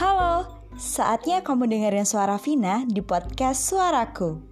Halo, saatnya kamu dengerin suara Vina di podcast Suaraku.